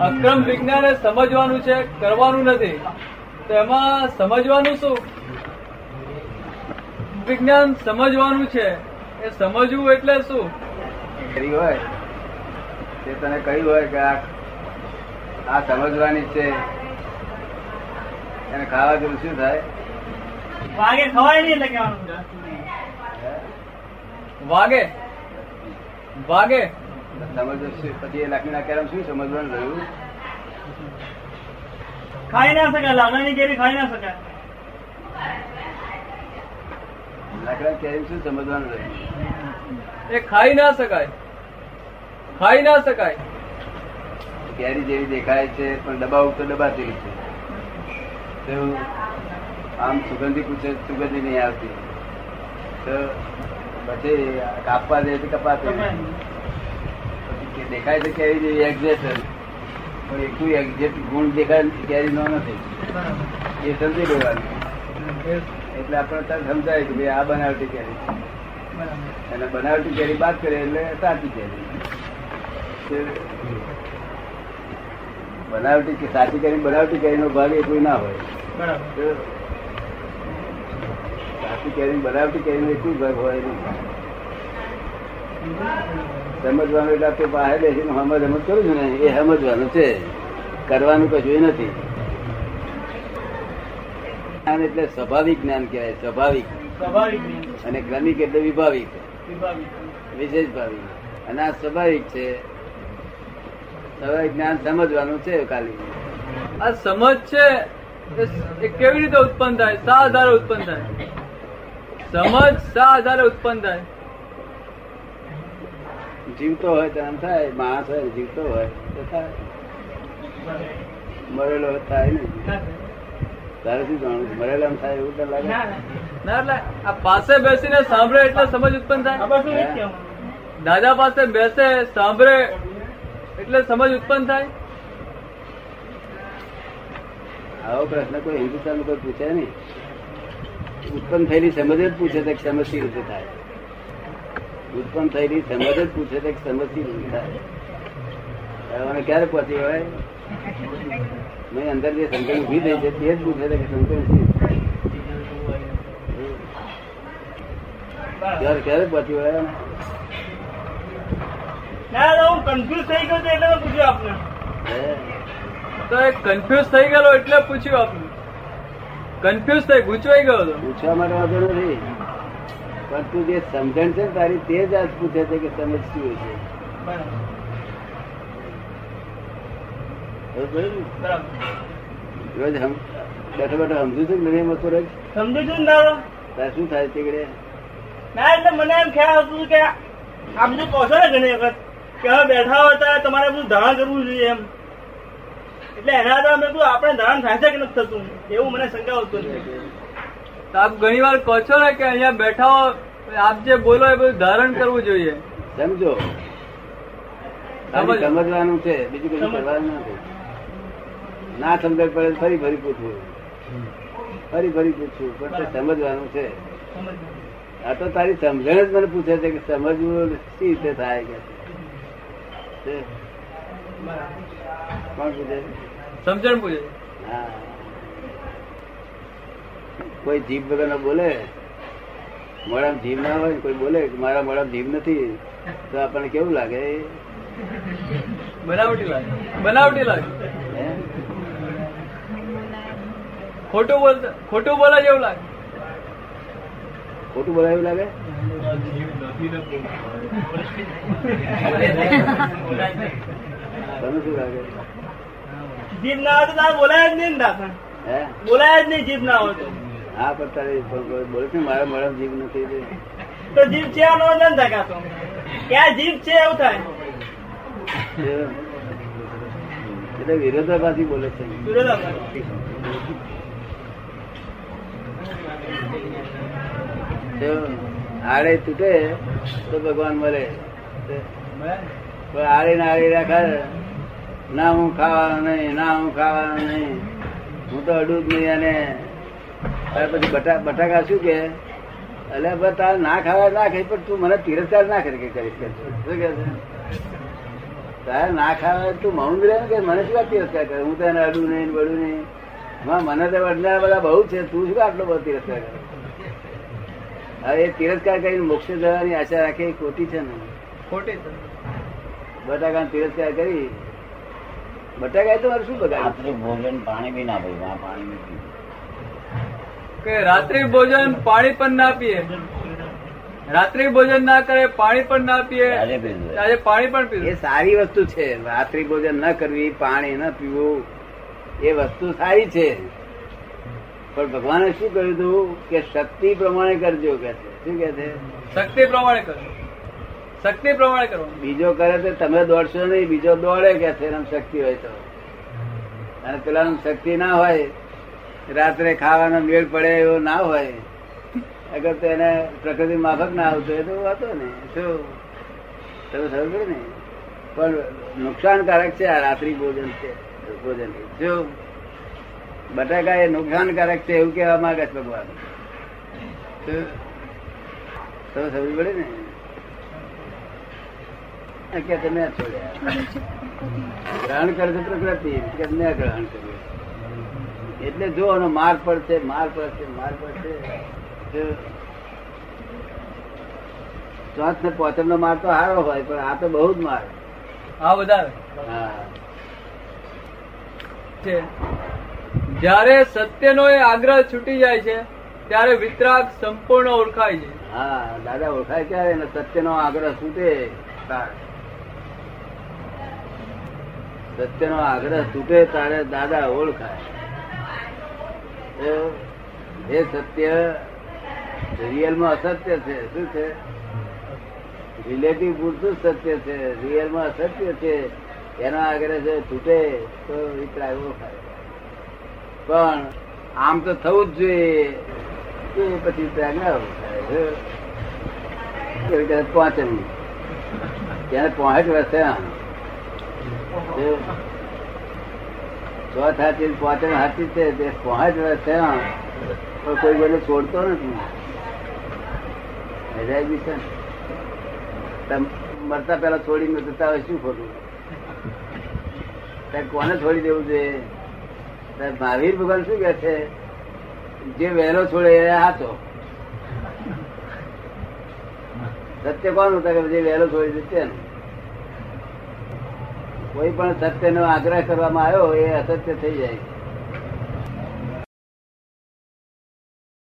અક્રમ વિજ્ઞાન સમજવાનું છે કરવાનું નથી. તો એમાં સમજવાનું શું? વિજ્ઞાન સમજવાનું છે. એ સમજવું એટલે શું? કરી હોય. તે તને કહ્યું હોય કે આ આ સમજવાની છે. એને ખાવા જેવું શું થાય? વાગે ખવાય નહીં એટલે કહેવાનું વાગે? વાગે? સમજો પછી એ લક્ષ્મીના કેરમ શું સમજવાનું રહ્યું? ખાઈ ના શકાય લાકડાની કેરી ખાઈ ના શકાય. લક્ષ્મણ કેરમ શું સમજવાનું રહ્યું? એ ખાઈ ના શકાય. ખાઈ ના શકાય. કેરી જેવી દેખાય છે પણ દબાવ તો દબાતી છે. આમ સુગંધી પૂછે સુગંધી નહીં આવતી. તો પછી કાપવા દે તો કપાતી કે દેખાય છે કેરી જેવી એક્ઝેક્ટ પણ એકલું એક્ઝેક્ટ ગુણ દેખાય કેરી નો નથી. એ સમજી લેવાનું. એટલે આપણે તરત સમજાય કે ભાઈ આ બનાવટી કેરી. છે. અને બનાવટી કેરી બાદ કરે એટલે સાચી કેરી. બનાવટી કે સાચી કેરી બનાવટી કેરીનો ભાગ એટલું ના હોય. બરાબર. તો સાચી કેરી બનાવટી કેરીનો એટલું ભાગ હોય નહીં સમજવાનું એટલે તું બહાર બેસીને હમજ હમજ કરું છું ને એ સમજવાનું છે. કરવાનું કશું નથી. જ્ઞાન એટલે સ્વાભાવિક જ્ઞાન કહેવાય સ્વાભાવિક. સ્વાભાવિક અને ક્રમિક એટલે વિભાવિક. વિશેષ ભાવિક અને આ સ્વાભાવિક છે. સ્વાભાવિક જ્ઞાન સમજવાનું છે ખાલી. આ સમજ છે એ એ કેવી રીતે ઉત્પન્ન થાય? સા આધારે ઉત્પન્ન થાય. સમજ સા આધારે ઉત્પન્ન થાય. જીવતો હોય તો આમ થાય માણસ હોય જીવતો હોય તો થાય. મરેલો થાય ને. તારે શું જાણવું? મરેલો એમ થાય એવું તો લાગે. ના ના. એટલે આ પાસે બેસીને સાંભળે એટલે સમજ ઉત્પન્ન થાય. દાદા પાસે બેસે સાંભળે એટલે સમજ ઉત્પન્ન થાય. આવો પ્રશ્ન કોઈ હિન્દુસ્તાન કોઈ પૂછે નહીં. ઉત્પન્ન થયેલી સમજ જ પૂછે તો કે સમજ સી રીતે થાય. ઉત્પન્ન થયેલી સમજ જ પૂછે છે કે સમજ થાય. ક્યારે પહોંચી હોય નહીં અંદર જે સમજણ ઊભી થઈ છે તે જ પૂછે છે કે સમજણ સી રીતે થાય ક્યારે પહોંચી હોય કન્ફ્યુઝ થઈ ગયો એટલે પૂછ્યું આપને? તો એ કન્ફ્યુઝ થઈ ગયેલો એટલે પૂછ્યું આપને. કન્ફ્યુઝ થઈ ગૂંચવાઈ ગયો પૂછવા માટે વાંધો નથી. પણ તું જે સમજણ છે તારી તે જ આજ પૂછે છે કે સમજ શું છે. બરાબર. બરોબર. ને? બરાબર રોજ હમ બેઠો બેઠો સમજુ છું કે મતો રોજ? સમજુ છું ને તાર શું થાય તીકડે ના એટલે મને એમ ખ્યાલ હતું કે આપ જે કહો છો ને ઘણી વખત કે હવે બેઠા હોય તમારે બધું ધારણ કરવું જોઈએ એમ. એટલે એના આધારે મેં આપણે ધારણ થાય છે કે નથી થતું? એવું મને શંકા આવતું નથી તો આપ ઘણી વાર કહો છો ને કે અહીંયા બેઠા હો આપ જે બોલો એ બધું ધારણ કરવું જોઈએ. સમજો. સમજ. સમજવાનું છે બીજું કશું સમજ. કરવાનું નથી ના સમજણ પડે ફરી ફરી પૂછવું. ફરી ફરી પૂછવું પણ સમજવાનું છે. આ તો તારી સમજણ જ મને પૂછે છે કે સમજવું સી રીતે થાય કે સમજણ પૂછે. હા. કોઈ જીભ વગર ના બોલે? મોડામાં જીભ ના હોય કોઈ બોલે મારા મોડામાં જીભ નથી તો આપણને કેવું લાગે? બનાવટી લાગે. બનાવટી લાગે. ખોટું બોલતા ખોટું બોલા જેવું લાગે. ખોટું બોલાયું લાગે? તમને શું લાગે? જીભ ના હોય તો તારે બોલાય જ નહીં બોલાય જ નહીં જીભ ના હોય તો. પણ તારે બોલે છે ને, મારા મોડામાં જીવ નથી તો જીભ છે આનો ન થાય ક્યાં જીભ છે એવું થાય? એટલે વિરોધાભાસી બોલે છે. આડે તૂટે તો ભગવાન મળે પણ આડે ને આડે રાખે ના હું ખાવાનું નહીં ના હું ખાવાનું નહીં. હું તો અડું જ નહીં અને ત્યાર પછી બટા બટાકા શું કે? એટલે તારે ના ખાવા ના ખાઈ પણ તું મને તિરસ્કાર ના કરી કે કરીશ કે. શું કે તારે ના ખાવા તું મૌન રહે કે મને શું તિરસ્કાર કરે? હું તને અડું નહીં બડું નહીં. માં મને તો વડનારા બધા બહુ છે તું શું આટલો બધો તિરસ્કાર કરે? હવે એ તિરસ્કાર કરીને મોક્ષ જવાની આશા રાખે ખોટી છે ને. ખોટી છે. બટાકા તિરસ્કાર કરી. બટાકા તો મારે શું બગાડ ભોજન પાણી બી ના ભાઈ પાણી બી કે રાત્રિ ભોજન પાણી પણ ના પીએ. રાત્રિ ભોજન ના કરે પાણી પણ ના પીએ. આજે પાણી પણ એ સારી વસ્તુ છે. રાત્રિ ભોજન ન કરવી પાણી ન પીવું એ વસ્તુ સારી છે. પણ ભગવાને શું કહ્યું હતું કે શક્તિ પ્રમાણે કરજો કે છે. શું કે છે? શક્તિ પ્રમાણે કરો. શક્તિ પ્રમાણે કરો. બીજો કરે તો તમે દોડશો નહીં બીજો દોડે કે છે શક્તિ હોય તો. અને પેલા શક્તિ ના હોય રાત્રે ખાવાનો મેળ પડે એવો ના હોય. અગર તો એને પ્રકૃતિ માફક ના આવતો હોય તો વાતો ને શું? તમે સમજો ને? પણ નુકસાનકારક છે આ રાત્રિ ભોજન છે. ભોજન જો બટાકા એ નુકસાનકારક છે એવું કહેવા માંગે છે ભગવાન. શું? તમે સમજ પડે ને? કે તમે છોડ્યા. ગ્રહણ કરશે પ્રકૃતિ. કે મેં ગ્રહણ કર્યું? એટલે જો એનો માર પડશે માર પડશે માર પડશે ચોથ ને પોચમ નો માર તો સારો હોય પણ આ તો બહુ જ માર. હા વધારે. હા. જયારે સત્યનો એ આગ્રહ છૂટી જાય છે ત્યારે વિતરાગ સંપૂર્ણ ઓળખાય છે. હા દાદા ઓળખાય ક્યારે? અને સત્યનો આગ્રહ છૂટે સત્યનો આગ્રહ તૂટે તારે દાદા ઓળખાય. એ સત્ય રિયલમાં અસત્ય છે. શું છે? રિલેટિવ પૂરતું સત્ય છે. રિયલમાં અસત્ય છે. એના આગળ છે તૂટે તો વિતરાગ પણ આમ તો થવું જ જોઈએ. એ પછી વિતરાગ ના ઓળખાય એવું કહે પાંચમ. ત્યારે પોઈન્ટ વર્ષે ચોથ હાથી પાંચમ હાથી છે, તે પોઈન્ટ વર્ષે પણ કોઈ કોઈને છોડતો નથી. હજાર બી છે. મરતા પેલા છોડી જતા હોય શું ખોટું? ત્યાં કોને છોડી દેવું છે ત્યારે મહાવીર ભગવાન શું કે છે? જે વહેલો છોડે એ હાચો. સત્ય કોણ હતા કે જે વહેલો છોડી દે તેને કોઈ પણ સત્યનો આગ્રહ કરવામાં આવ્યો એ અસત્ય થઈ જાય.